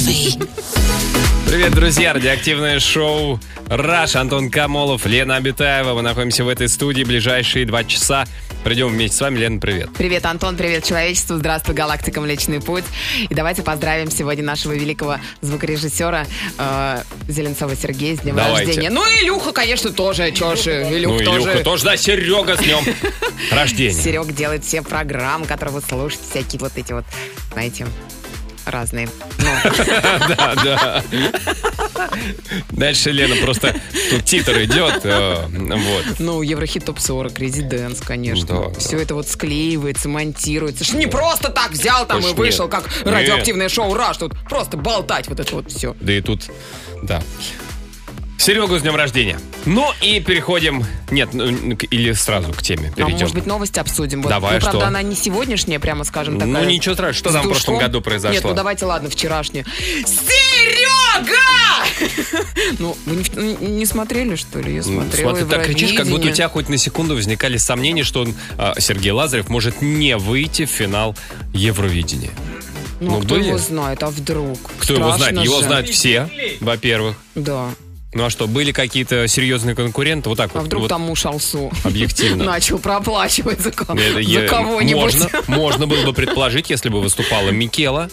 первый. Привет, друзья! Радиоактивное шоу «Раш». Антон Камолов, Лена Абитаева. Мы находимся в этой студии ближайшие два часа. Придем вместе с вами. Лена, привет. Привет, Антон, привет, человечество, здравствуй, галактика Млечный Путь. И давайте поздравим сегодня нашего великого звукорежиссера э, Зеленцова Сергея с днем Давайте. рождения. Ну и Илюха, конечно, тоже, чё ж, Илюх ну, тоже. Илюха тоже, да, Серега с днем рождения. Серег делает все программы, которые вы слушаете, всякие вот эти вот, знаете, разные. Да, да. Дальше Лена просто тут титр идет. э, Вот. ну, Еврохит ТОП-40, Резиденс, конечно. Все это вот склеивается, монтируется. Не просто так взял там и вышел, как радиоактивное шоу «Раш». Тут просто болтать вот это вот все. Да и тут, да. Серегу с днем рождения. Ну и переходим... Нет, ну, к- или сразу к теме А перейдем. может быть новость обсудим? Вот, Давай, ну, правда, что? она не сегодняшняя, прямо скажем, Ну, такая. ничего страшного. Что с там в прошлом душком. году произошло? Нет, ну давайте, ладно, вчерашнюю. Серега! Ну, вы не, в- не смотрели, что ли? Я смотрела Смотри, ты так кричишь, как будто у тебя хоть на секунду возникали сомнения, что он, а, Сергей Лазарев может не выйти в финал Евровидения. Ну, ну, а кто были? его знает, а вдруг? Кто его Страшно знает? Его же. знают все, во-первых. Да. Ну а что, были какие-то серьезные конкуренты? Вот так А вот. вдруг вот там муж Алсу объективно. начал проплачивать за, Это за кого-нибудь? Можно, можно было бы предположить, если бы выступала Микела.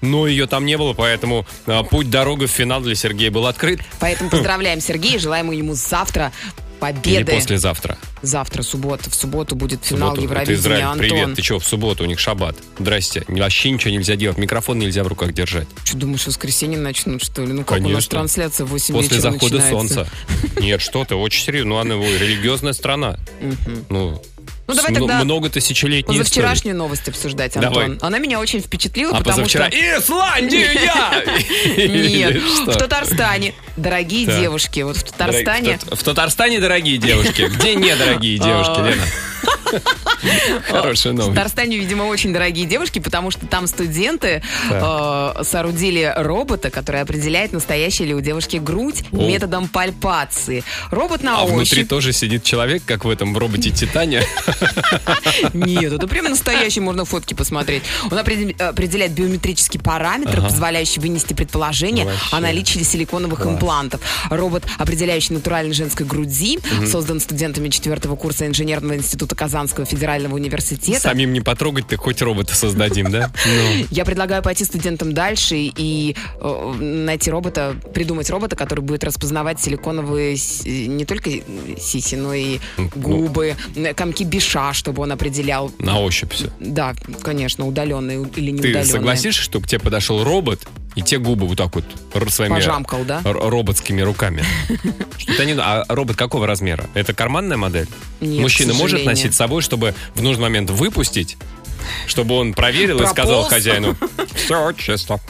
Но ее там не было, поэтому а, путь дорога в финал для Сергея был открыт. Поэтому поздравляем Сергея, желаем ему завтра Или победы. послезавтра. Завтра, суббота. В субботу будет финал субботу. Это Евровидения, Израиль. Антон. Привет, ты что, в субботу у них шаббат. Здрасте. Вообще ничего нельзя делать. Микрофон нельзя в руках держать. Что, думаешь, в воскресенье начнут, что ли? Ну, как у нас Конечно. трансляция в 8 После захода начинается. солнца. Нет, что ты, очень серьезно. Ну, она религиозная страна. Ну, Ну, давай тогда много тысячелетней истории. Позавчерашнюю новость обсуждать, Антон. Давай. Она меня очень впечатлила, А потому позавчера что... Исландия! Нет, в Татарстане дорогие девушки. Вот в Татарстане... В, Тат- в Татарстане дорогие девушки. Где недорогие девушки, А. Лена? Хорошая В новость. Татарстане, видимо, очень дорогие девушки, потому что там студенты э, соорудили робота, который определяет, настоящая ли у девушки грудь О. методом пальпации. Робот на А внутри ощупь. тоже сидит человек, как в этом в роботе Титане. Нет, это прям настоящий, можно фотки посмотреть. Он определ- определяет биометрические параметры, позволяющие вынести предположение Вообще. о наличии силиконовых имплантов. Робот, определяющий натуральной женской груди, создан студентами четвертого курса инженерного института Казанского федерального университета. Самим не потрогать, ты хоть робота создадим, да? Ну. Я предлагаю пойти студентам дальше и э, найти робота, придумать робота, который будет распознавать силиконовые не только сиси, но и Ну. губы, э, комки биша, чтобы он определял. На ощупь все. Да, конечно, удаленные или Ты неудаленные. согласишься, что к тебе подошел робот, и те губы вот так вот своими Пожамкал, да? роботскими руками? Что-то не... А робот какого размера? Это карманная модель? Нет, Мужчина может носить с собой, чтобы в нужный момент выпустить, чтобы он проверил и сказал хозяину, все чисто.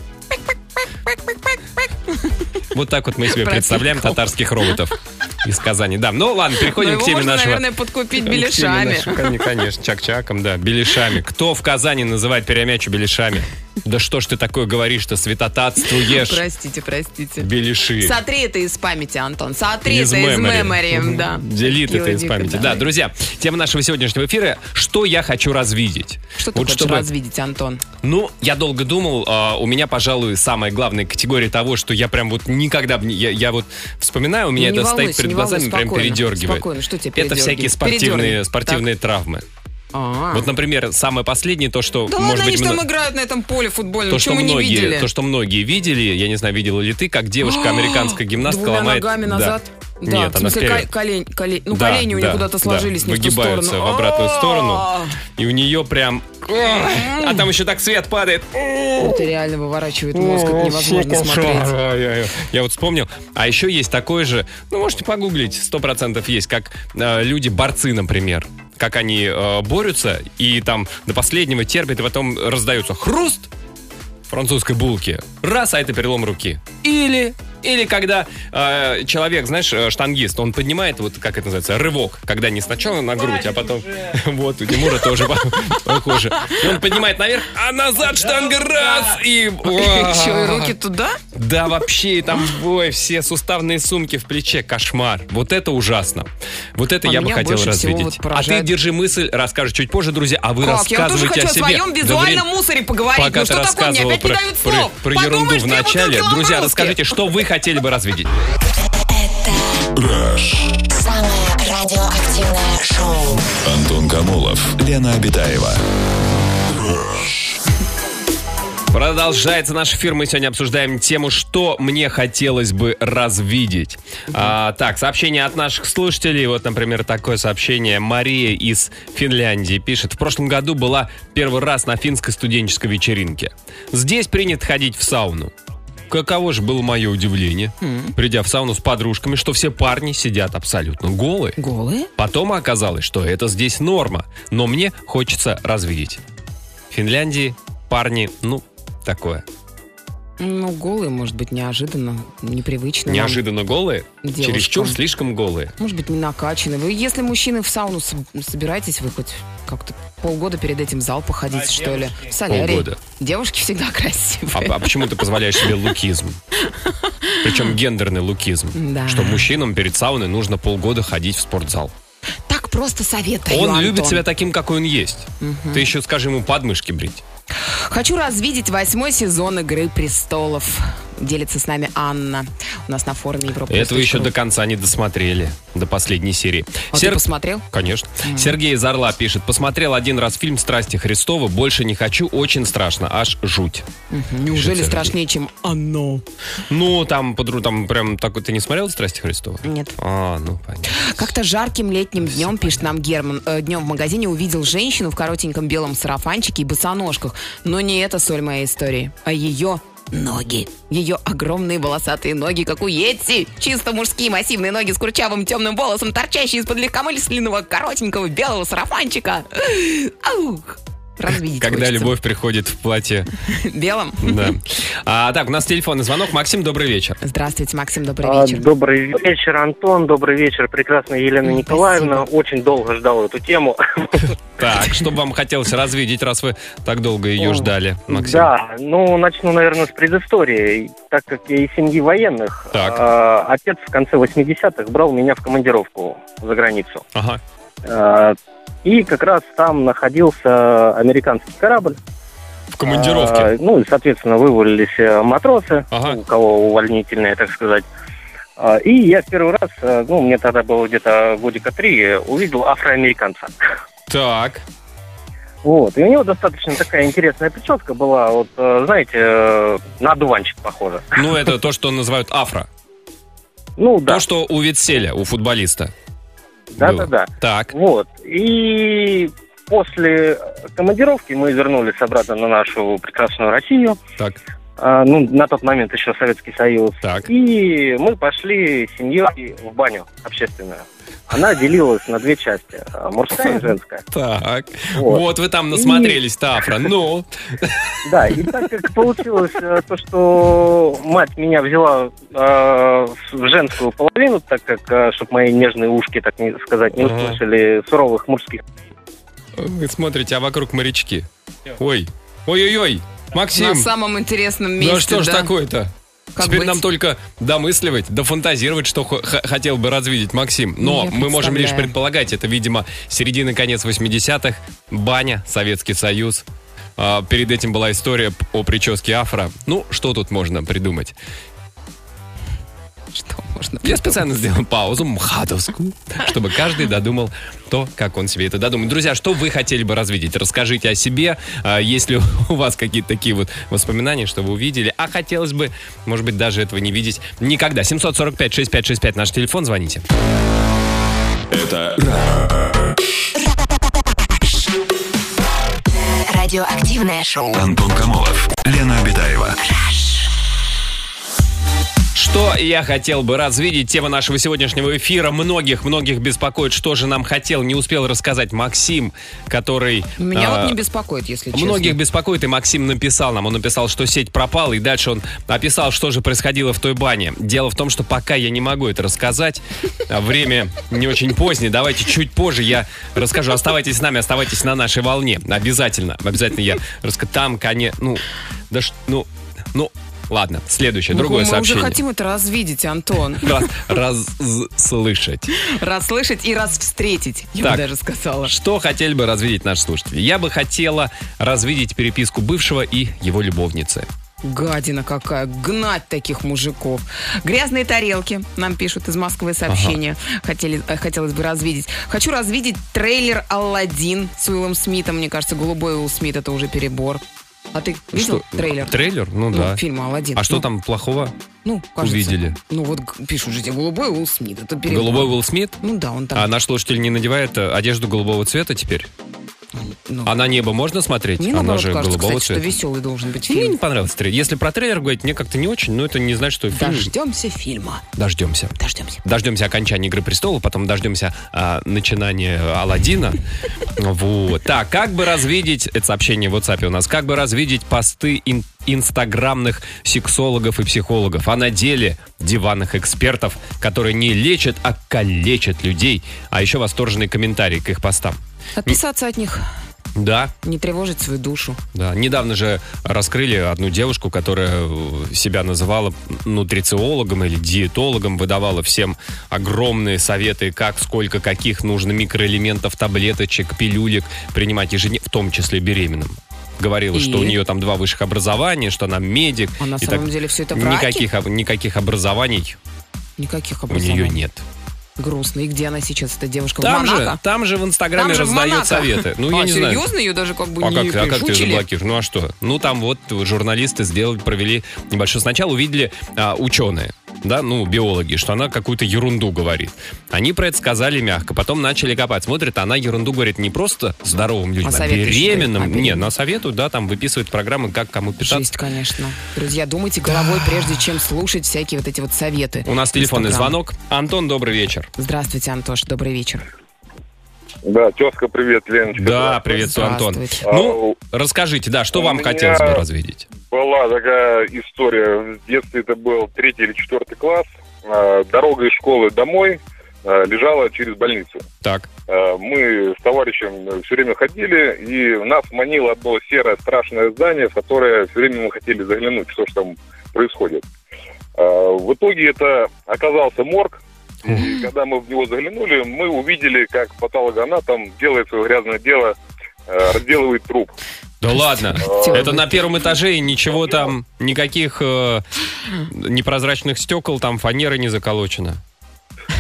Вот так вот мы себе представляем татарских роботов из Казани. Да, ну ладно, Но переходим его к теме можно, нашего... наверное, подкупить беляшами. нашего, кон- Конечно, чак-чаком, да, беляшами. Кто в Казани называет перемячу беляшами? Да что ж ты такое говоришь-то, святотатствуешь? Простите, простите. Беляши. Сотри это из памяти, Антон. Сотри Из это из мемори. да. Делит это из памяти. да. Друзья, тема нашего сегодняшнего эфира «Что я хочу развидеть». Что ты хочешь чтобы- развидеть, Антон? Ну, я долго думал, а, у меня, пожалуй, самая главная категория того, что я прям вот никогда... Я, вот вспоминаю, у меня Ну, это стоит перед глазами, волнуйся, прям спокойно, передергивает. спокойно, что тебя Это всякие спортивные, спортивные травмы. А. Вот, например, самое последнее, то, что, Да может ладно, они быть, там мно- играют на этом поле футбольном. то, что мы не многие, видели? то, что многие видели, я не знаю, видела ли ты, как девушка, американская гимнастка, Двумя ломает... ногами Да. назад? Да, Нет, в она смысле, ко- колень, колень- ну, Да, колени у нее да, куда-то да. сложились не в ту Выгибаются сторону. в обратную сторону. А, И у нее прям... А там еще так свет падает. Это реально выворачивает мозг, это невозможно смотреть. Я вот вспомнил. А еще есть такой же, ну, можете погуглить, сто процентов есть, как э, люди-борцы, например. Как они э, борются и там до последнего терпят, и потом раздается хруст французской булки. Раз, а это перелом руки. Или Или когда э, человек, знаешь, э, штангист, он поднимает, вот как это называется, рывок, когда не сначала на грудь, а потом... Вот, у Тимура тоже похоже. Он поднимает наверх, а назад штанга раз, и... Че, и руки туда? Да, вообще, там ой, все суставные сумки в плече. Кошмар. Вот это ужасно. Вот это А я бы хотел развидеть. а ты держи мысль, расскажешь чуть позже, друзья, а вы Как? Я тоже рассказывайте хочу о о себе. своем визуальном мусоре поговорить. Ну что такое, мне опять не про, дают слов. про ерунду в начале. Друзья, расскажите, что вы хотели бы развидеть? Самое радиоактивное шоу. Антон Камолов, Лена Обитаева. Продолжается наш эфир. Мы сегодня обсуждаем тему, что мне хотелось бы развидеть. А, так, сообщение от наших слушателей. Вот, например, такое сообщение. Мария из Финляндии пишет. В прошлом году была первый раз на финской студенческой вечеринке. Здесь принято ходить в сауну. Каково же было мое удивление, придя в сауну с подружками, что все парни сидят абсолютно голые. Голые? Потом оказалось, что это здесь норма, но мне хочется развидеть. В Финляндии парни, ну, такое. Ну, голые, может быть, неожиданно, непривычно. Неожиданно голые, девушкам. чересчур слишком голые. Может быть, не накачаны. Вы, если мужчины в сауну с- собираетесь, вы хоть как-то полгода перед этим в зал походите, что ли? В солярий. Полгода. Девушки всегда А, красивые. а почему ты позволяешь себе лукизм? Причем гендерный лукизм. Да. Что мужчинам перед сауной нужно полгода ходить в спортзал. Так просто советую, Он Антон. любит себя таким, какой он есть. Ты еще скажи ему подмышки брить. Хочу развидеть восьмой сезон «Игры престолов». Делится с нами Анна. У нас на форуме Европы. Этого еще до конца не досмотрели, до последней серии. А Сер- ты посмотрел? Конечно. Сергей из Орла пишет. Посмотрел один раз фильм «Страсти Христова». Больше не хочу. Очень страшно. Аж жуть. Неужели Сергей. страшнее, чем оно? Ну, там, подру- там прям так ты не смотрел «Страсти Христова»? Нет. А, ну, понятно. Как-то жарким летним днем, пишет нам Герман, э, днем в магазине увидел женщину в коротеньком белом сарафанчике и босоножках. Но не это соль моей истории, а ее ноги. Ее огромные волосатые ноги, как у Йетти. Чисто мужские массивные ноги с курчавым темным волосом, торчащие из-под легкомысленного коротенького белого сарафанчика. Аух! Развидеть Когда хочется. любовь приходит в платье. Белым? Да. А, так, у нас телефонный звонок. Максим, добрый вечер. Здравствуйте, Максим, добрый А, вечер. Добрый вечер, Антон. Добрый вечер, прекрасная Елена М, Николаевна. Очень долго ждал эту тему. Так, что бы вам хотелось развидеть, раз вы так долго ее ждали, Максим? Да, ну начну, наверное, с предыстории. Так как я из семьи военных, Так. а, отец в конце 80-х брал меня в командировку за границу. Ага. А, И как раз там находился американский корабль. В командировке. А, Ну и, соответственно, вывалились э, матросы, Ага. у кого увольнительные, так сказать. А, И я в первый раз, э, ну, мне тогда было где-то годика три, увидел афроамериканца. Так. Вот. И у него достаточно такая интересная прическа была, вот, э, знаете, на одуванчик похожа. Ну, это то, что называют афро. Ну, да. То, что у Витселя, у футболиста. Да, было. да, да. Так. Вот. И после командировки мы вернулись обратно на нашу прекрасную Россию. Так. А, ну, на тот момент еще Советский Союз. Так. И мы пошли с семьей в баню общественную. Она делилась на две части. а, Мужская и женская. Так. Вот. Вот вы там насмотрелись-то афро. Ну. Да, и так как получилось э, то, что мать меня взяла э, в женскую половину, так как, чтобы мои нежные ушки, так не сказать, не услышали суровых мужских. Вы смотрите, а вокруг морячки. Ой. Ой-ой-ой. Максим. На самом интересном месте, Ну а что ж да. такое-то? Как Теперь быть? нам только домысливать, дофантазировать, что хотел бы развидеть Максим. Но Я мы можем лишь предполагать, это, видимо, середина-конец 80-х, баня, Советский Союз. А, перед этим была история о прическе афро. Ну, что тут можно придумать? Что можно Я специально сделал паузу мхатовскую, чтобы каждый додумал то, как он себе это додумает. Друзья, что вы хотели бы развидеть? Расскажите о себе, а, если у вас какие-то такие вот воспоминания, что вы увидели. А хотелось бы, может быть, даже этого не видеть никогда. 745-6565 наш телефон, звоните. Это Радиоактивное шоу. Антон Камолов, Лена Обитаева. Что я хотел бы развидеть? Тема нашего сегодняшнего эфира. Многих-многих беспокоит, что же нам хотел, не успел рассказать Максим, который... Меня а, вот не беспокоит, если честно. Многих беспокоит, и Максим написал нам. Он написал, что сеть пропала, и дальше он описал, что же происходило в той бане. Дело в том, что пока я не могу это рассказать, а время не очень позднее. Давайте чуть позже я расскажу. Оставайтесь с нами, оставайтесь на нашей волне. Обязательно. Обязательно я расскажу. Там, конечно, ну, да ну, ну, Ладно, следующее, Ну, другое мы сообщение. уже хотим это развидеть, Антон. Раз, расслышать. Расслышать и раз встретить, я Так. бы даже сказала. Что хотели бы развидеть наши слушатели? Я бы хотела развидеть переписку бывшего и его любовницы. Гадина какая, гнать таких мужиков. Грязные тарелки, нам пишут из Москвы сообщения. Хотели, э, хотелось бы развидеть. Хочу развидеть трейлер «Алладин» с Уиллом Смитом. Мне кажется, голубой Уилл Смит это уже перебор. А ты видел Что? трейлер? Трейлер? Ну, да. фильма «Алладин». А что Ну, там плохого? Ну, кажется. увидели? Ну, вот пишут же тебе, голубой Уилл Смит. Это перебор. Голубой Уилл Смит? Ну да, он там. А наш слушатель не надевает э, одежду голубого цвета теперь? Ну, А на небо можно смотреть? мне Она наоборот же кажется, голубого кстати, что цвета. веселый должен быть Мне фильм. не понравился трейлер. Если про трейлер говорить, мне как-то не очень, но это не значит, что фильм... Дождемся фильма. Дождемся. Дождемся. Дождемся окончания Игры престолов, потом дождемся а, начинания Алладина. Вот. Так, как бы развидеть, это сообщение в WhatsApp у нас, как бы развидеть посты ин- инстаграмных сексологов и психологов, а на деле диванных экспертов, которые не лечат, а калечат людей, а еще восторженные комментарии к их постам. Отписаться от них, Да, не тревожить свою душу. да. Недавно же раскрыли одну девушку, которая э, себя называла нутрициологом или диетологом, выдавала всем огромные советы, как, сколько, каких нужно микроэлементов, таблеточек, пилюлек принимать ежедневно, в том числе беременным. Говорила, И? что у нее там два высших образования, что она медик. А на самом так- деле все это враки? никаких, никаких образований Никаких у образований. нее нет. Грустно. И где она сейчас, эта девушка? Там в же, там же в Инстаграме Там же в раздает Монако. советы. Ну, я а, не знаю. серьезно? Ее даже как бы А не как, а как ты пришучили? заблокируешь? Ну а что? Ну там вот журналисты сделали, провели небольшой. Сначала увидели а, ученые, да, ну биологи, что она какую-то ерунду говорит. Они про это сказали мягко, потом начали копать. Смотрят, она ерунду говорит не просто здоровым людям, А а, беременным. А, Не, на совету, да, там выписывают программы, как кому питаться. Жесть, конечно. Друзья, думайте головой, прежде чем слушать всякие вот эти вот советы. У нас телефонный звонок. Антон, добрый вечер. Здравствуйте, Антош, добрый вечер. Да, тезка, привет, Леночка. Да, приветствую, Антон. Ну, расскажите, да, что вам хотелось бы развидеть? Была такая история. В детстве это был третий или четвертый класс. А, Дорога из школы домой а, лежала через больницу. Так. А, Мы с товарищем все время ходили, и нас манило одно серое страшное здание, в которое все время мы хотели заглянуть, что же там происходит. А, В итоге это оказался морг. И когда мы в него заглянули, мы увидели, как патологоанатом делает свое грязное дело, а, разделывает труп. Да ладно. Хотела Это на первом этаже и ничего там, никаких э, непрозрачных стекол, там фанеры не заколочено.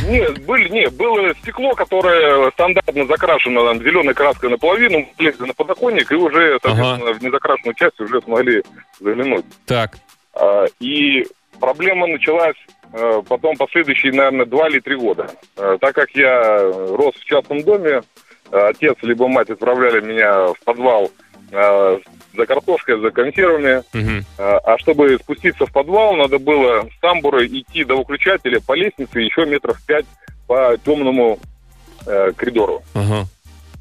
Нет, были, нет, было стекло, которое стандартно закрашено там, зеленой краской наполовину, мы влезли на подоконник и уже, соответственно, в незакрашенную часть уже смогли заглянуть. Так. А, И проблема началась э, потом последующие, наверное, два или три года. Э, Так как я рос в частном доме, э, отец либо мать отправляли меня в подвал э, за картошкой, за консервами. Мгм. А чтобы спуститься в подвал, надо было с тамбура идти до выключателя по лестнице еще метров пять по темному э, коридору. Ага.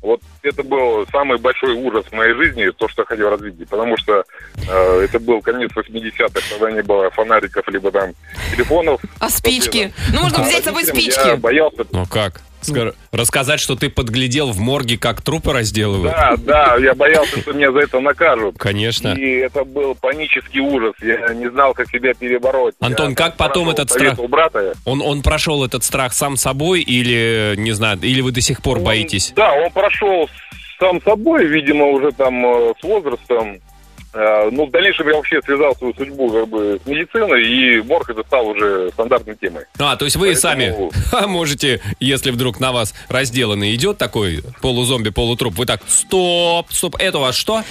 Вот это был самый большой ужас в моей жизни, то, что я хотел развидеть. Потому что э, это был конец 80-х, когда не было фонариков, либо там телефонов. А спички? Ну, можно А взять с собой спички. Я боялся Ну как? Ска- Рассказать, что ты подглядел в морге, как трупы разделывают? Да, да, я боялся, что меня за это накажут. Конечно. И это был панический ужас. Я не знал, как себя перебороть. Антон, Я как потом этот страх? брата. Он, он прошел этот страх сам собой или, не знаю, или вы до сих пор Он- боитесь? Да, он прошел сам собой, видимо, уже там э, с возрастом. Э, Ну, в дальнейшем я вообще связал свою судьбу как бы с медициной, и морг это стал уже стандартной темой. А, то есть вы Поэтому- сами можете, если вдруг на вас разделанный идет такой полузомби, полутруп, вы так, стоп, стоп, это у вас что?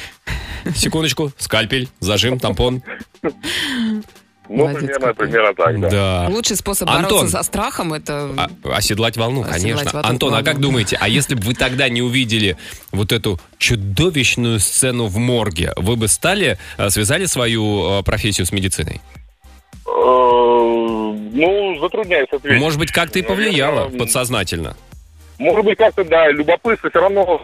Секундочку, скальпель, зажим, тампон. Ну, Молодец примерно, какой. примерно так, да. Да. Лучший способ Антон. бороться со страхом это... А- оседлать волну, Оседлать конечно. волну, Антон, а волну. как думаете, а если бы вы тогда не увидели вот эту чудовищную сцену в морге, вы бы стали, э, связали свою э, профессию с медициной? Э, Ну, затрудняюсь ответить. Может быть, как-то и повлияло подсознательно. Может быть, как-то, да, любопытство все равно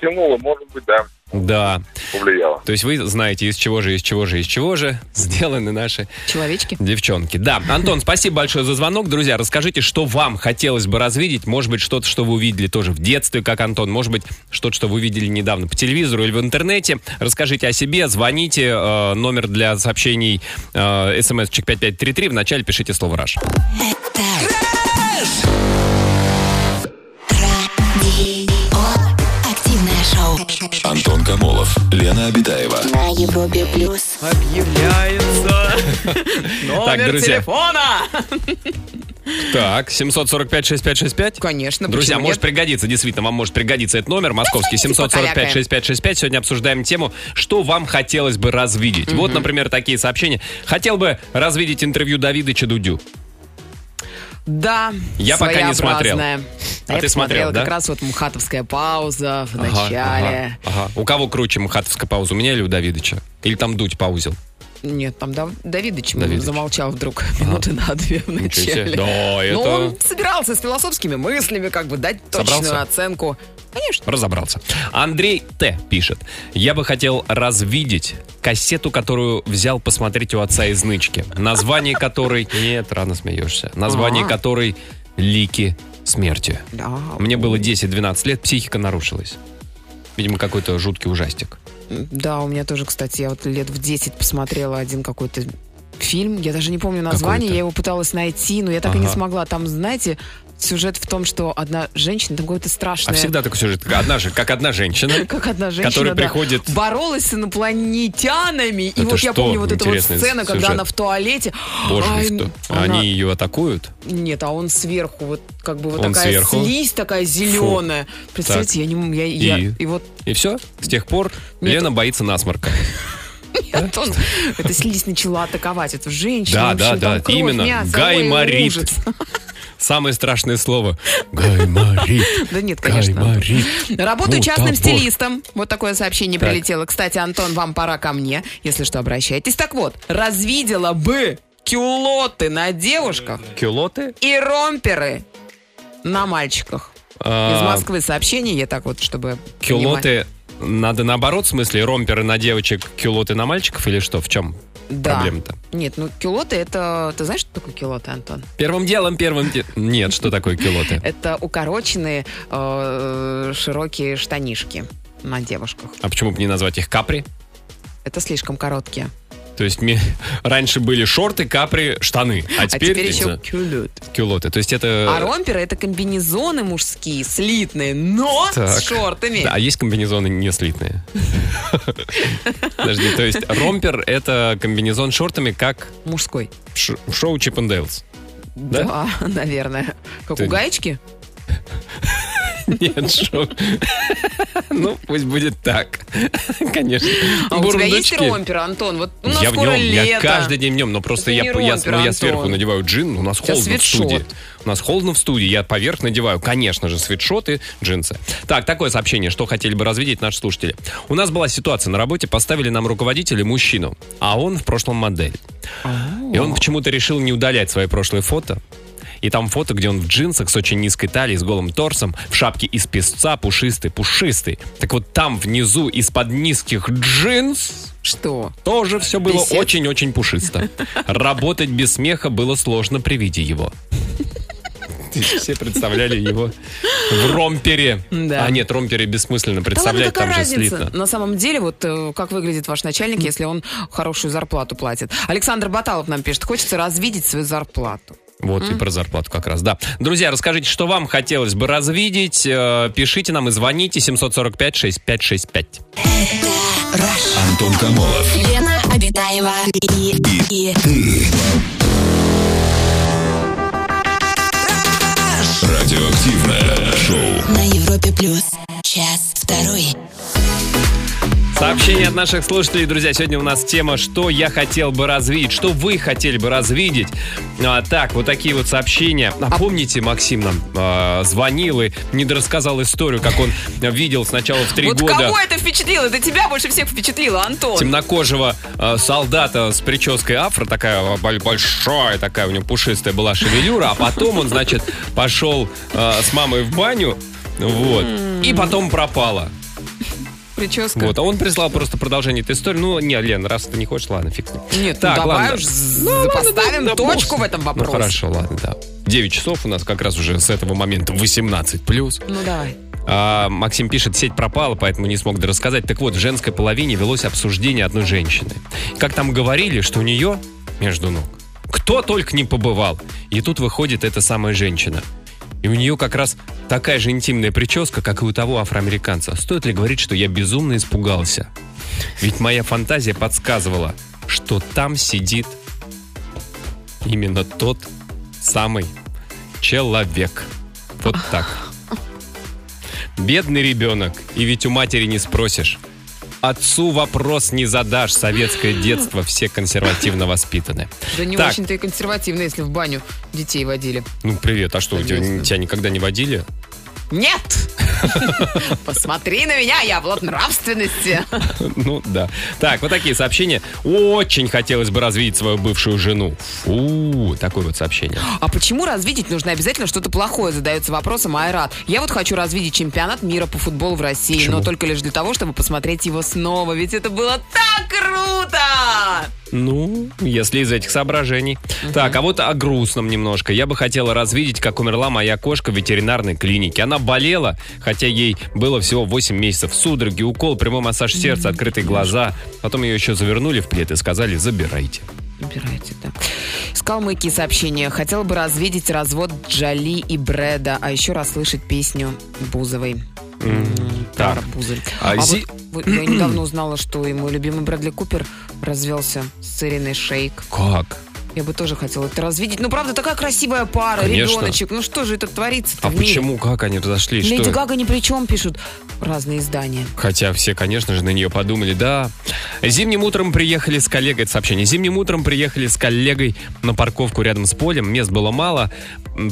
тянуло, может быть, да. Да. повлияло. То есть вы знаете, из чего же, из чего же, из чего же сделаны наши Человечки. девчонки. Да, Антон, спасибо большое за звонок. Друзья, расскажите, что вам хотелось бы развидеть. Может быть, что-то, что вы увидели тоже в детстве, как Антон. Может быть, что-то, что вы видели недавно по телевизору или в интернете. Расскажите о себе, звоните. э, номер для сообщений э, смс-чик 5533. Вначале пишите слово «Раш». Радио. Камолов, Лена Обитаева. На Европе плюс. Объявляется Так, друзья. телефона. Так, 745-6565. Конечно, Друзья, может нет? пригодиться, действительно, вам может пригодиться этот номер московский звоните, покалякаем. 745-6565. Сегодня обсуждаем тему, что вам хотелось бы развидеть. Вот, например, такие сообщения. Хотел бы развидеть интервью Давидыча Дудю. Да, Я пока не смотрел. Своеобразная. А Я ты смотрел, да? как раз вот мхатовская пауза в Ага, начале. ага, ага. У кого круче мхатовская пауза, у меня или у Давидыча? Или там Дудь паузил? Нет, там Дав- Давидыч Давидыч. замолчал вдруг минуты на две в начале. Да, Но это- он собирался с философскими мыслями, как бы дать точную Собрался? оценку. Конечно. Разобрался. Андрей Т. пишет. Я бы хотел развидеть кассету, которую взял посмотреть у отца из нычки. Название которой... Нет, рано смеешься. Название А. которой «Лики смерти». Да. Мне было 10-12 лет, психика нарушилась. Видимо, какой-то жуткий ужастик. Да, у меня тоже, кстати, я вот лет в 10 посмотрела один какой-то фильм. Я даже не помню название, я его пыталась найти, но я так и не Ага. смогла. Там, знаете, сюжет в том, что одна женщина, там какое-то А страшное... всегда такой сюжет. Одна же, как одна женщина. Как одна женщина, Которая да, приходит- боролась с инопланетянами. И Это вот я помню вот эту вот сцену, когда сюжет. она в туалете. Боже, Ай, что? она- Они ее атакуют? Нет, а он сверху, вот как бы вот Он такая сверху? слизь такая зеленая. Представляете, я не я, я- И? и вот И все? С тех пор Нет. Лена боится насморка. нет, он, эта слизь начала атаковать эту женщину. Да, да, да, именно. Гайморит. Самое страшное слово. Гайморит. Да нет, конечно. Работаю частным стилистом. Вот такое сообщение прилетело. Кстати, Антон, вам пора ко мне. Если что, обращайтесь. Так вот, развидела бы кюлоты на девушках Кюлоты? и ромперы на мальчиках. Из А, Москвы сообщение, я так вот, чтобы... Кюлоты надо наоборот, в смысле, ромперы на девочек, кюлоты на мальчиков или что? В чем Да. проблема-то? Нет, ну кюлоты это... Ты знаешь, что такое кюлоты, Антон? Первым делом, первым де- Нет, что такое кюлоты? Это укороченные э, широкие штанишки на девушках. А почему бы не назвать их капри? Это слишком короткие. То есть ми- раньше были шорты, капри, штаны, а А теперь, теперь еще эти кюлот. кюлоты. То есть это... А ромперы это комбинезоны мужские, слитные, но Так. с шортами. Да, а есть комбинезоны не слитные. Подожди, то есть ромпер это комбинезон с шортами, как Мужской. в шоу Чип and Дейлс. Да? Да, наверное. Как Ты- у гаечки? Нет, шоу. Ну, пусть будет так. Конечно. А у тебя есть ромпер, Антон? Вот у нас Я в нем, я каждый день в нем, но просто я, я, сверху надеваю джин, у нас холодно в студии. У нас холодно в студии, я поверх надеваю, конечно же, свитшоты, джинсы. Так, такое сообщение, что хотели бы развидеть наши слушатели. У нас была ситуация на работе, поставили нам руководителя мужчину, а он в прошлом модель. И он почему-то решил не удалять свои прошлые фото. И там фото, где он в джинсах с очень низкой талией, с голым торсом, в шапке из песца, пушистый, пушистый. Так вот там внизу из-под низких джинс Что? тоже все было очень-очень пушисто. Работать без смеха было сложно при виде его. Все представляли его в ромпере. Да. А нет, ромпере бессмысленно Да ладно, представлять, там же разница? слитно. На самом деле, вот э, как выглядит ваш начальник, если он хорошую зарплату платит. Александр Баталов нам пишет, хочется развидеть свою зарплату. Вот и про зарплату как раз, да. Друзья, расскажите, что вам хотелось бы развидеть. Э, Пишите нам и звоните 745-6565. Антон Камолов. Лена Обитаева и, и, Радиоактивное шоу. на Европе плюс. Час второй. Сообщение от наших слушателей, друзья. Сегодня у нас тема «Что я хотел бы развидеть?» Что вы хотели бы развидеть? А, так, вот такие вот сообщения. А помните, Максим нам а, звонил и недорассказал историю, как он видел сначала в три вот года кого это впечатлило? Это тебя больше всех впечатлило, Антон. темнокожего а, солдата с прической афро, такая боль- большая, такая у него пушистая была шевелюра, а потом он, значит, пошел а, с мамой в баню, вот, и потом пропала. Прическа. Вот, а он прислал просто продолжение этой истории. Ну, не, Лен, раз ты не хочешь, ладно, фиг. Нет, Так, ну давай ладно. уж Ну, поставим да, да, точку бог в этом ним. вопросе. Ну, хорошо, ладно, да. 9 часов у нас как раз уже с этого момента 18 плюс. Ну давай. А, Максим пишет, сеть пропала, поэтому не смог рассказать. Так вот, в женской половине велось обсуждение одной женщины. Как там говорили, что у нее между ног кто только не побывал. И тут выходит эта самая женщина. И у нее как раз такая же интимная прическа, как и у того афроамериканца. Стоит ли говорить, что я безумно испугался? Ведь моя фантазия подсказывала, что там сидит именно тот самый человек. Вот так. Бедный ребенок, и ведь у матери не спросишь. Отцу вопрос не задашь. Советское детство, все консервативно воспитаны. Да не Так. очень-то и консервативно, если в баню детей водили. Ну, привет, а что, тебя, тебя никогда не водили? Нет! Посмотри на меня, я плод нравственности. Ну, да. Так, вот такие сообщения. Очень хотелось бы развидеть свою бывшую жену. Фу, такое вот сообщение. А почему развидеть нужно обязательно что-то плохое, задается вопросом Айрат. Я вот хочу развидеть чемпионат мира по футболу в России, Почему? но только лишь для того, чтобы посмотреть его снова, ведь это было так круто! Ну, если из этих соображений. Так, а вот о грустном немножко. Я бы хотела развидеть, как умерла моя кошка в ветеринарной клинике. Она болела, хотя ей было всего 8 месяцев. Судороги, укол, прямой массаж сердца, открытые глаза. Потом ее еще завернули в плед и сказали, забирайте. Убирайте, да. Искал мойки сообщения. Хотел бы развидеть развод Джоли и Брэда, а еще расслышать песню Бузовой. Тара Бузовой. А А Зи- вот я недавно узнала, что и мой любимый Брэдли Купер развелся с Ириной Шейк. Как? Я бы тоже хотела это развидеть. Ну, правда, такая красивая пара, Конечно. ребеночек. Ну, что же это творится А почему, как они разошлись? Леди Что? Гага ни при чем, пишут разные издания. Хотя все, конечно же, на нее подумали, да. Зимним утром приехали с коллегой, это сообщение, зимним утром приехали с коллегой на парковку рядом с полем, мест было мало,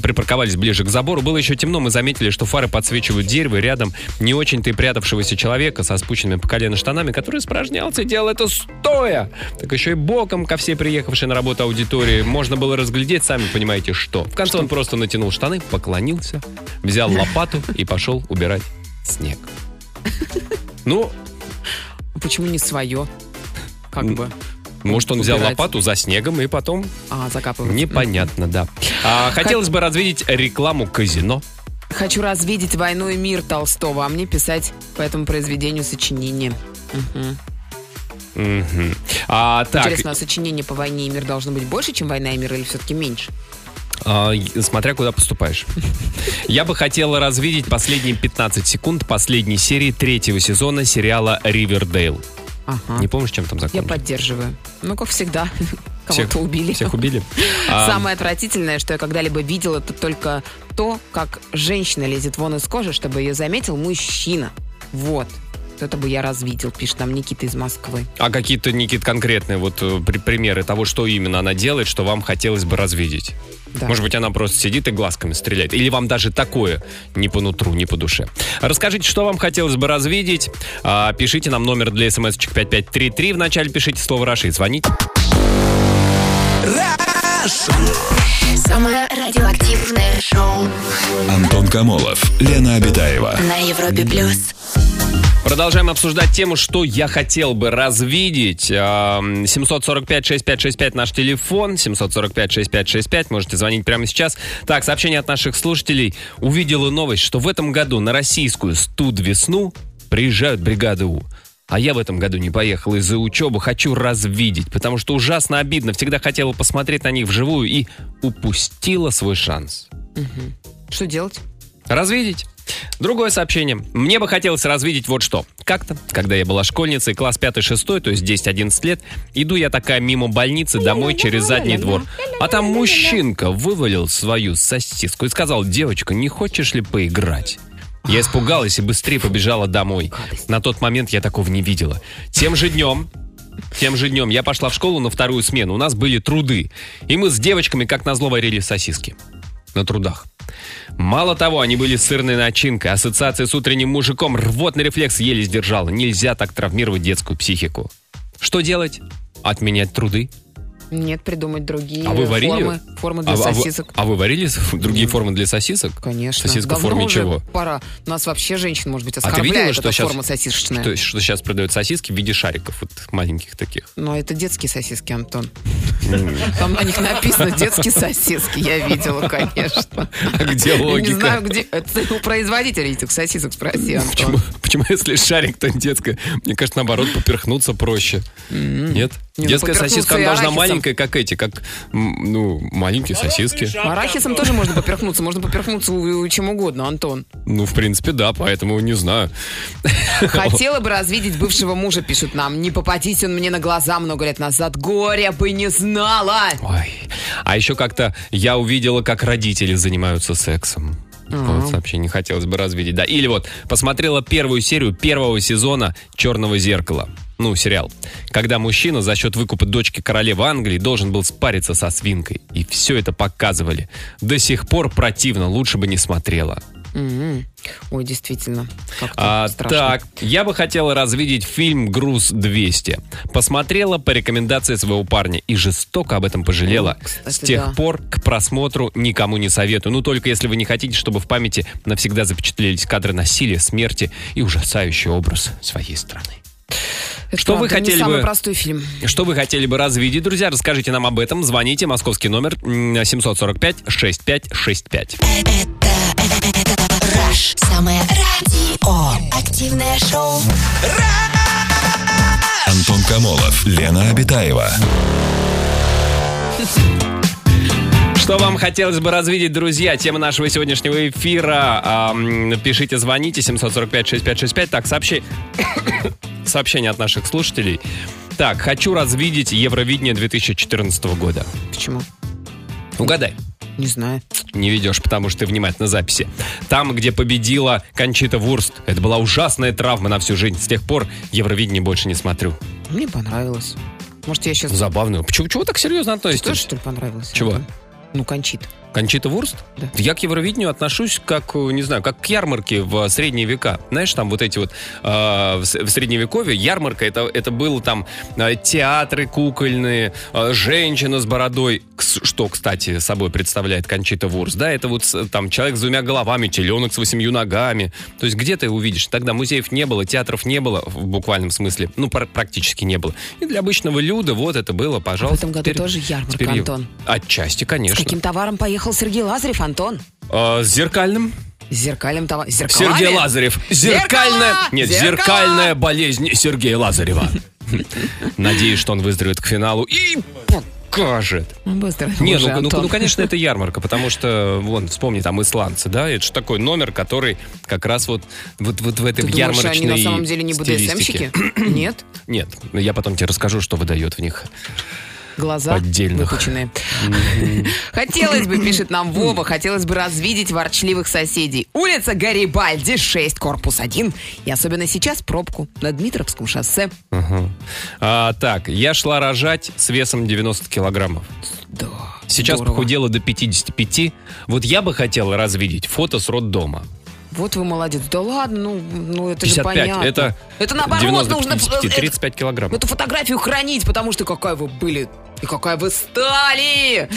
припарковались ближе к забору, было еще темно, мы заметили, что фары подсвечивают дерево, рядом не очень-то и прятавшегося человека со спущенными по колено штанами, который испражнялся и делал это стоя. Так еще и боком ко всей приехавшей на работу аудитории можно было разглядеть, сами понимаете, что. В конце он просто натянул штаны, поклонился, взял лопату и пошел убирать снег. Ну, Почему не свое? Как бы. может, он взял лопату за снегом и потом... А, закапывать. Непонятно, да. А, хотелось бы развидеть рекламу казино. Хочу развидеть «Войну и мир» Толстого, а мне писать по этому произведению сочинение. Мгм. Мгм. А, так, Интересно, а сочинение по «Войне и мир» должно быть больше, чем «Война и мир» или все-таки меньше? а, смотря куда поступаешь. Я бы хотела развидеть последние 15 секунд последней серии третьего сезона сериала «Ривердейл». Ага. Не помнишь, чем там Я закончилось? поддерживаю. Ну, как всегда. Кого-то убили. Всех убили? А, Самое отвратительное, что я когда-либо видел, это только то, как женщина лезет вон из кожи, чтобы ее заметил мужчина. Вот. Это бы я развидел, пишет нам Никита из Москвы. А какие-то, Никит, конкретные вот э, при- примеры того, что именно она делает, что вам хотелось бы развидеть? Да. Может быть, она просто сидит и глазками стреляет. Или вам даже такое не по нутру, не по душе. Расскажите, что вам хотелось бы развидеть. А, пишите нам номер для смс-чек 5533. Вначале пишите слово «Раши» и звоните. Самое радиоактивное шоу Антон Камолов, Лена Обитаева. на Европе плюс. Продолжаем обсуждать тему, что я хотел бы развидеть. А, 745-6565 наш телефон. 745-6565. Можете звонить прямо сейчас. Так, сообщение от наших слушателей. Увидела новость, что в этом году на российскую студ-весну приезжают бригады У. А я в этом году не поехал из-за учебы. Хочу развидеть, потому что ужасно обидно. Всегда хотела посмотреть на них вживую и упустила свой шанс. Что делать? Развидеть. Другое сообщение. Мне бы хотелось развидеть вот что. Как-то, когда я была школьницей, класс 5-6, то есть 10-11 лет, иду я такая мимо больницы домой через задний двор. А там мужчинка вывалил свою сосиску и сказал, девочка, не хочешь ли поиграть? Я испугалась и быстрее побежала домой. На тот момент я такого не видела. Тем же днем тем же днем я пошла в школу на вторую смену. У нас были труды. И мы с девочками, как назло, варили сосиски. На трудах. Мало того, они были сырной начинкой. Ассоциация с утренним мужиком рвотный рефлекс еле сдержала. Нельзя так травмировать детскую психику. Что делать? Отменять труды? Нет, придумать другие А вы варили? формы, формы для а, а вы, сосисок. а вы варили с- другие формы для сосисок? Конечно. Сосиска в Давно форме уже чего? Пора. Нас вообще женщин, может быть, А ты оскорбляет видела, эта что сейчас, форма сосисочная. что, что сейчас продают сосиски в виде шариков, вот маленьких таких? Но это детские сосиски, Антон. Там на них написано детские сосиски, я видела, конечно. А где Я Не логика? знаю, где. Это у производителей этих сосисок спроси, Почему, почему если шарик, то детская? Мне кажется, наоборот, поперхнуться проще. Нет? Не, ну, Детская поперхнуться сосиска, она должна арахисом. маленькая, как эти, как, ну, маленькие сосиски. Арахисом тоже можно поперхнуться. Можно поперхнуться у- чем угодно, Антон. Ну, в принципе, да, поэтому не знаю. Хотела бы развидеть бывшего мужа, пишут нам. Не попадись он мне на глаза много лет назад. Горя бы не знала. Ой. А еще как-то я увидела, как родители занимаются сексом. Вот вообще не хотелось бы развидеть. Да. Или вот посмотрела первую серию первого сезона Черного зеркала. Ну, сериал. Когда мужчина за счет выкупа дочки королевы Англии должен был спариться со свинкой. И все это показывали. До сих пор противно, лучше бы не смотрела. М-м. Ой, действительно. А, страшно. так, я бы хотела развидеть фильм «Груз 200». Посмотрела по рекомендации своего парня и жестоко об этом пожалела. О, кстати, С тех да. пор к просмотру никому не советую. Ну, только если вы не хотите, чтобы в памяти навсегда запечатлелись кадры насилия, смерти и ужасающий образ своей страны. Это что вы правда, не хотели самый бы- простой фильм. Что вы хотели бы развидеть, друзья? Расскажите нам об этом. Звоните. Московский номер м, 745-6565. Rush. Самое радио. Активное шоу. Антон Камолов, Лена Обитаева. Что вам хотелось бы развидеть, друзья? Тема нашего сегодняшнего эфира. Ам, пишите, звоните 745-6565. Так, сообщи... сообщение от наших слушателей. Так, хочу развидеть Евровидение 2014 года. Почему? Угадай. Не знаю. Не ведешь, потому что ты внимательно записи. Там, где победила Кончита Вурст. Это была ужасная травма на всю жизнь. С тех пор Евровидение больше не смотрю. Мне понравилось. Может, я сейчас... Забавно. Почему, чего так серьезно тоже, относитесь? что ли, понравилось? Чего? Ну, кончит. Кончита Вурст? Да. Я к Евровидению отношусь как, э, не знаю, как к ярмарке в средние века. Знаешь, там вот эти вот э, в, с- в средневековье ярмарка, это, это было там э, театры кукольные, э, женщина с бородой, что, кстати, собой представляет Кончита Вурст, да, это вот с- там человек с двумя головами, теленок с восемью ногами. То есть где ты увидишь? Тогда музеев не было, театров не было в буквальном смысле, ну, пр- практически не было. И для обычного люда вот это было, пожалуйста. этом году Теперь- тоже ярмарка, теперь Антон. Отчасти, С конечно. каким товаром поехал Сергей Лазарев, Антон? А, с зеркальным. С зеркальным. Зеркалами? Сергей Лазарев. Зеркальная... Зеркало! Нет, Зеркало! зеркальная болезнь Сергея Лазарева. Надеюсь, что он выздоровеет к финалу и покажет. Ну, Быстро. Не, ну, ну, ну, конечно, это ярмарка, потому что, вон, вспомни, там, исландцы, да, это же такой номер, который как раз вот, вот, вот в этой Ты думаешь, ярмарочной они на самом деле не. БДСМщики? Нет? Нет, я потом тебе расскажу, что выдает в них. Глаза Поддельных. выпученные. Хотелось бы, пишет нам Вова, хотелось бы развидеть ворчливых соседей. Улица Гарибальди, 6, корпус 1. И особенно сейчас пробку на Дмитровском шоссе. Ага. А, так, я шла рожать с весом 90 килограммов. Да, Сейчас здорово. похудела до 55. Вот я бы хотел развидеть фото с роддома. Вот вы молодец. Да ладно, ну, ну это 55. же понятно. Это, это наоборот 90 до нужно... 55, э, 35 килограмм. Эту фотографию хранить, потому что какая вы были и какая вы стали.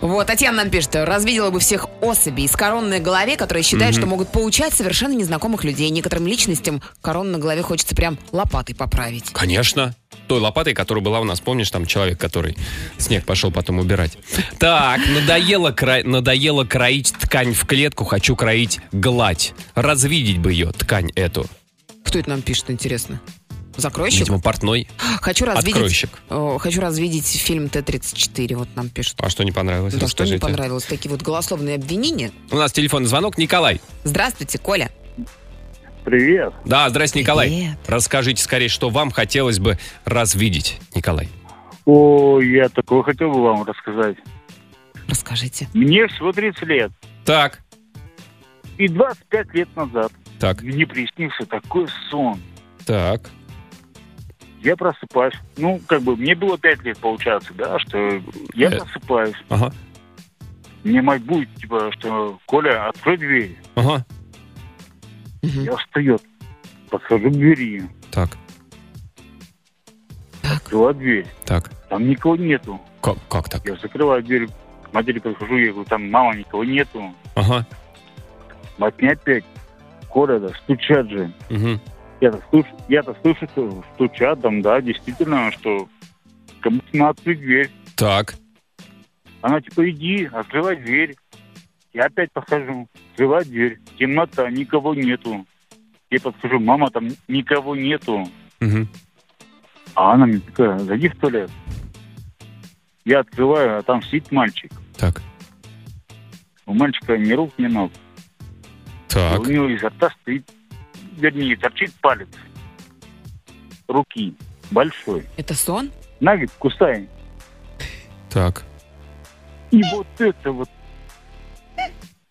Вот, Татьяна нам пишет, развидела бы всех особей с короной на голове, которые считают, что могут поучать совершенно незнакомых людей. Некоторым личностям корону на голове хочется прям лопатой поправить. Конечно. Той лопатой, которая была у нас, помнишь, там человек, который снег пошел потом убирать. Так, надоело, кра- надоело кроить ткань в клетку, хочу кроить гладь. Развидеть бы ее, ткань эту. Кто это нам пишет, интересно? Закройщик? Видимо, портной. Хочу развидеть, Откройщик. О, хочу развидеть фильм Т-34, вот нам пишут. А что не понравилось? Да что не Расскажите. понравилось? Такие вот голословные обвинения. У нас телефонный звонок. Николай. Здравствуйте, Коля. Привет. Да, здрасте, Николай. Привет. Расскажите скорее, что вам хотелось бы развидеть, Николай. О, я такое хотел бы вам рассказать. Расскажите. Мне всего 30 лет. Так, И 25 лет назад так, мне приснился такой сон. так. Я просыпаюсь. Ну, как бы, мне было 5 лет получаться, да, что я Э. просыпаюсь. Ага, Мне мать будет, типа, что, Коля, открой дверь. ага. Я встает. Подхожу к двери. Так, Открываю дверь. так. там никого нету. Как, как так? Я закрываю дверь, к матери подхожу, я говорю, там мама, никого нету. Ага. Мать мне опять, Коля, да, стучат же. Мгм. Я-то слышу, я-то слышу, что стучат там, да, действительно, что кому-то надо открыть дверь. Так. Она типа, иди, открывай дверь. Я опять подхожу, открываю дверь. Темнота, никого нету. Я подхожу, мама, там никого нету. Мгм. А она мне такая, зайди в туалет. Я открываю, а там сидит мальчик. Так. У мальчика ни рук, ни ног. Так. У него изо рта стоит, вернее, торчит палец. Руки. Большой. Это сон? На, говорит, кусай. Так. И вот это вот,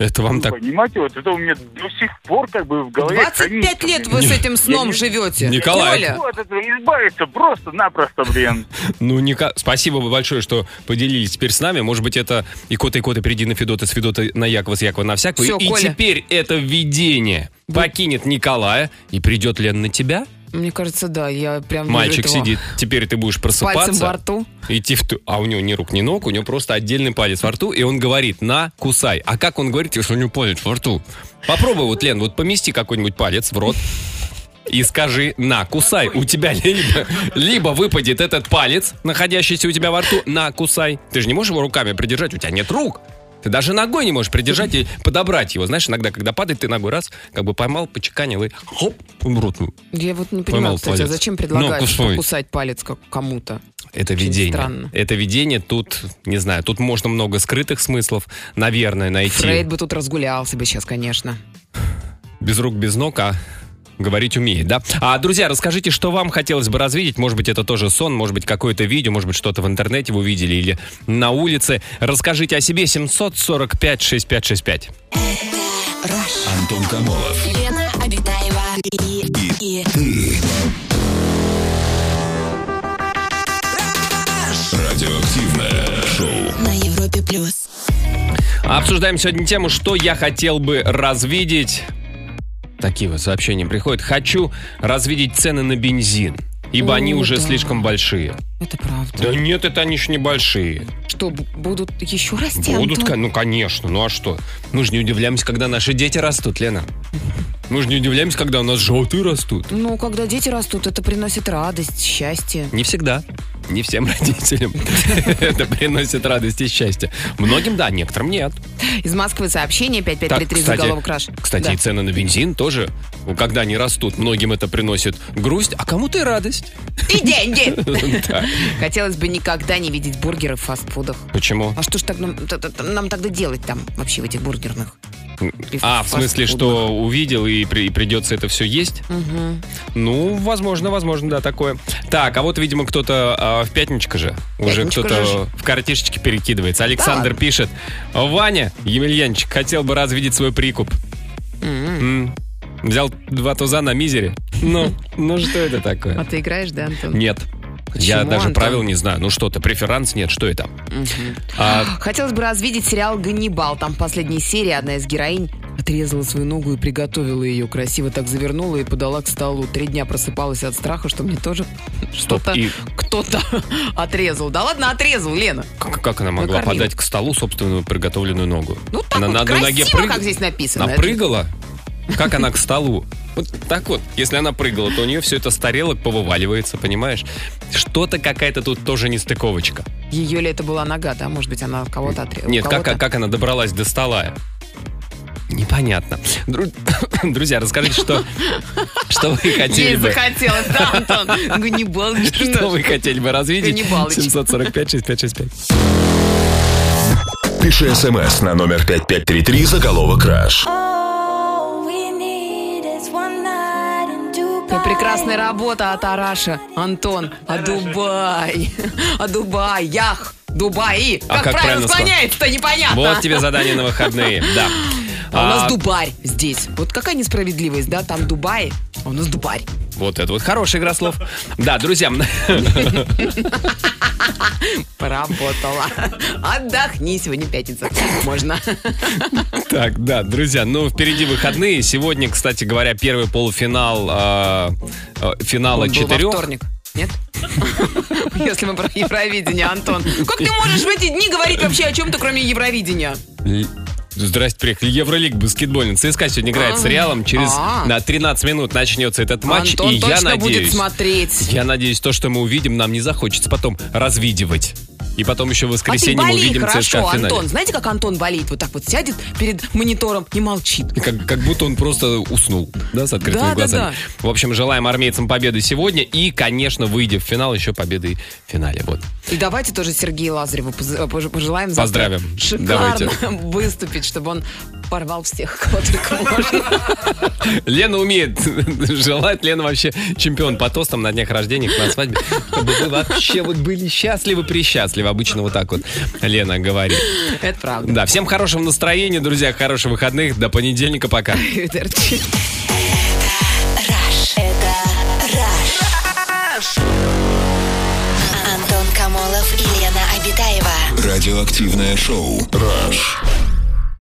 Это вам вы так... понимаете, вот это у меня до сих пор как бы в голове 25 хранится, лет блин. вы с этим сном не- живете. Николай. Вот от этого избавиться просто-напросто, блин. Ну, Ника... спасибо большое, что поделились теперь с нами. Может быть, это и кота, и кота, перейди на Федота, с Федота на Якова, с Якова на всякого. Всё, и Коля. теперь это видение покинет Николая и придет Лен на тебя. Мне кажется, да, я прям Мальчик этого сидит. Теперь ты будешь Пальцем во просыпаться. рту. Идти в ту... А у него ни рук, ни ног, у него просто отдельный палец во рту, и он говорит, на, кусай. А как он говорит, если у него палец во рту? Попробуй вот, Лен, вот помести какой-нибудь палец в рот и скажи, на, кусай. У тебя либо, либо выпадет этот палец, находящийся у тебя во рту, на, кусай. Ты же не можешь его руками придержать, у тебя нет рук. Ты даже ногой не можешь придержать и подобрать его. Знаешь, иногда, когда падает, ты ногой раз, как бы поймал, почеканил и хоп, рот. Я вот не Поймал понимаю, кстати, а палец. зачем Ну, предлагаешь кусать палец как кому-то? Это Очень видение. странно. Это видение тут, не знаю, тут можно много скрытых смыслов, наверное, найти. Фрейд бы тут разгулялся бы сейчас, конечно. Без рук, без ног, а говорить умеет, да? А, друзья, расскажите, что вам хотелось бы развидеть. Может быть, это тоже сон, может быть, какое-то видео, может быть, что-то в интернете вы увидели или на улице. Расскажите о себе 745-6565. Антон Камолов. Лена Обитаева и, и, Радиоактивное шоу. на Европе плюс. Обсуждаем сегодня тему, что я хотел бы развидеть. Такие вот сообщения приходят. Хочу развидеть цены на бензин, ибо О, они уже да. слишком большие. Это правда. Да нет, это они ж не большие. Что, будут еще расти, Будут, Антон? ну конечно, ну а что? Мы же не удивляемся, когда наши дети растут, Лена. Мы же не удивляемся, когда у нас животы растут. Ну, когда дети растут, это приносит радость, счастье. Не всегда. Не всем родителям это приносит радость и счастье. Многим да, некоторым нет. Из Москвы сообщение Так, 5533 кстати, заголовок краш. кстати, Да. и цены на бензин тоже, когда они растут, многим это приносит грусть, а кому-то и радость. И деньги! Да. Хотелось бы никогда не видеть бургеры в фастфудах. Почему? А что ж так нам, тогда делать там вообще в этих бургерных? А, в смысле, что увидел и, при- и придется это все есть? Ну, возможно, возможно, да, такое. Так, а вот, видимо, кто-то а, в пятничко же. Уже Пятничко кто-то же. в картишечке перекидывается. Александр пишет. Ваня, Емельянчик, хотел бы развидеть свой прикуп. М. Взял два туза на мизере. Ну, ну что это А такое? ты играешь, да, Антон? Нет. Я Почему, даже Антон? правил не знаю. Ну что-то, преферанс нет, что это? А, Хотелось бы развидеть сериал «Ганнибал». Там в последней серии одна из героинь отрезала свою ногу и приготовила ее. Красиво так завернула и подала к столу. Три дня просыпалась от страха, что мне тоже что-то и- кто-то отрезал. Да ладно, отрезал, Лена. как, как она могла Накормила. подать к столу собственную приготовленную ногу? Ну так она вот, на одной ноге красиво, прыг- как здесь написано. Она Это- прыгала? Как она к столу? Вот так вот, если она прыгала, то у нее все это с тарелок повываливается, понимаешь? Что-то какая-то тут тоже нестыковочка. Ее ли это была нога, да? Может быть, она кого-то отрезала. Нет, как, как, как она добралась до стола? Непонятно. Дру- Друзья, расскажите, что, что вы хотели Ей бы... захотелось, да, Антон? Ганнибал. Что вы хотели бы развидеть? Ганнибалыч. 745-6565. Пиши смс на номер 5533 заголовок «Краш». Прекрасная работа от Араша. Антон, а Дубай? А Дубай, ях, Дубай. А Как, как правильно склоняется-то, непонятно. Вот тебе задание на выходные. Да. А у нас А, Дубарь здесь. Вот какая несправедливость, да? Там Дубай, а у нас Дубарь. Вот это вот хорошая игра слов. Да, друзья, Поработала. Отдохни, сегодня пятница. Можно. Так, да, друзья, ну впереди выходные. Сегодня, кстати говоря, первый полуфинал э, э, финала Он четырех. вторник. Нет? Если мы про Евровидение, Антон. Как ты можешь в эти дни говорить вообще о чем-то, кроме Евровидения? Здрасте, приехали. Евролиг баскетбольный. ЦСКА сегодня играет с Реалом. Через А. на 13 минут начнется этот матч. Антон и я точно будет надеюсь, смотреть. я надеюсь, то, что мы увидим, нам не захочется потом развидивать. И потом еще в А ты воскресенье мы увидим ЦСКА хорошо, в финале. Антон. Знаете, как Антон болеет? Вот так вот сядет перед монитором и молчит. Как, как будто он просто уснул, да, с открытыми Да, да, глазами. В общем, желаем армейцам победы сегодня и, конечно, выйдя в финал, еще победы в финале. Вот. И давайте тоже Сергею Лазареву пож- пожелаем Поздравим. шикарно Давайте. выступить, чтобы он порвал всех, кого только можно. Лена умеет желать. Лена вообще чемпион по тостам на днях рождения, на свадьбе. Чтобы вы вообще вот были счастливы, присчастливы. Обычно вот так вот Лена говорит. Это правда. Да, всем хорошего настроения, друзья, хороших выходных. До понедельника, пока. Раш. Это Раш. Антон Камолов и Лена Обитаева. Радиоактивное шоу «Раш».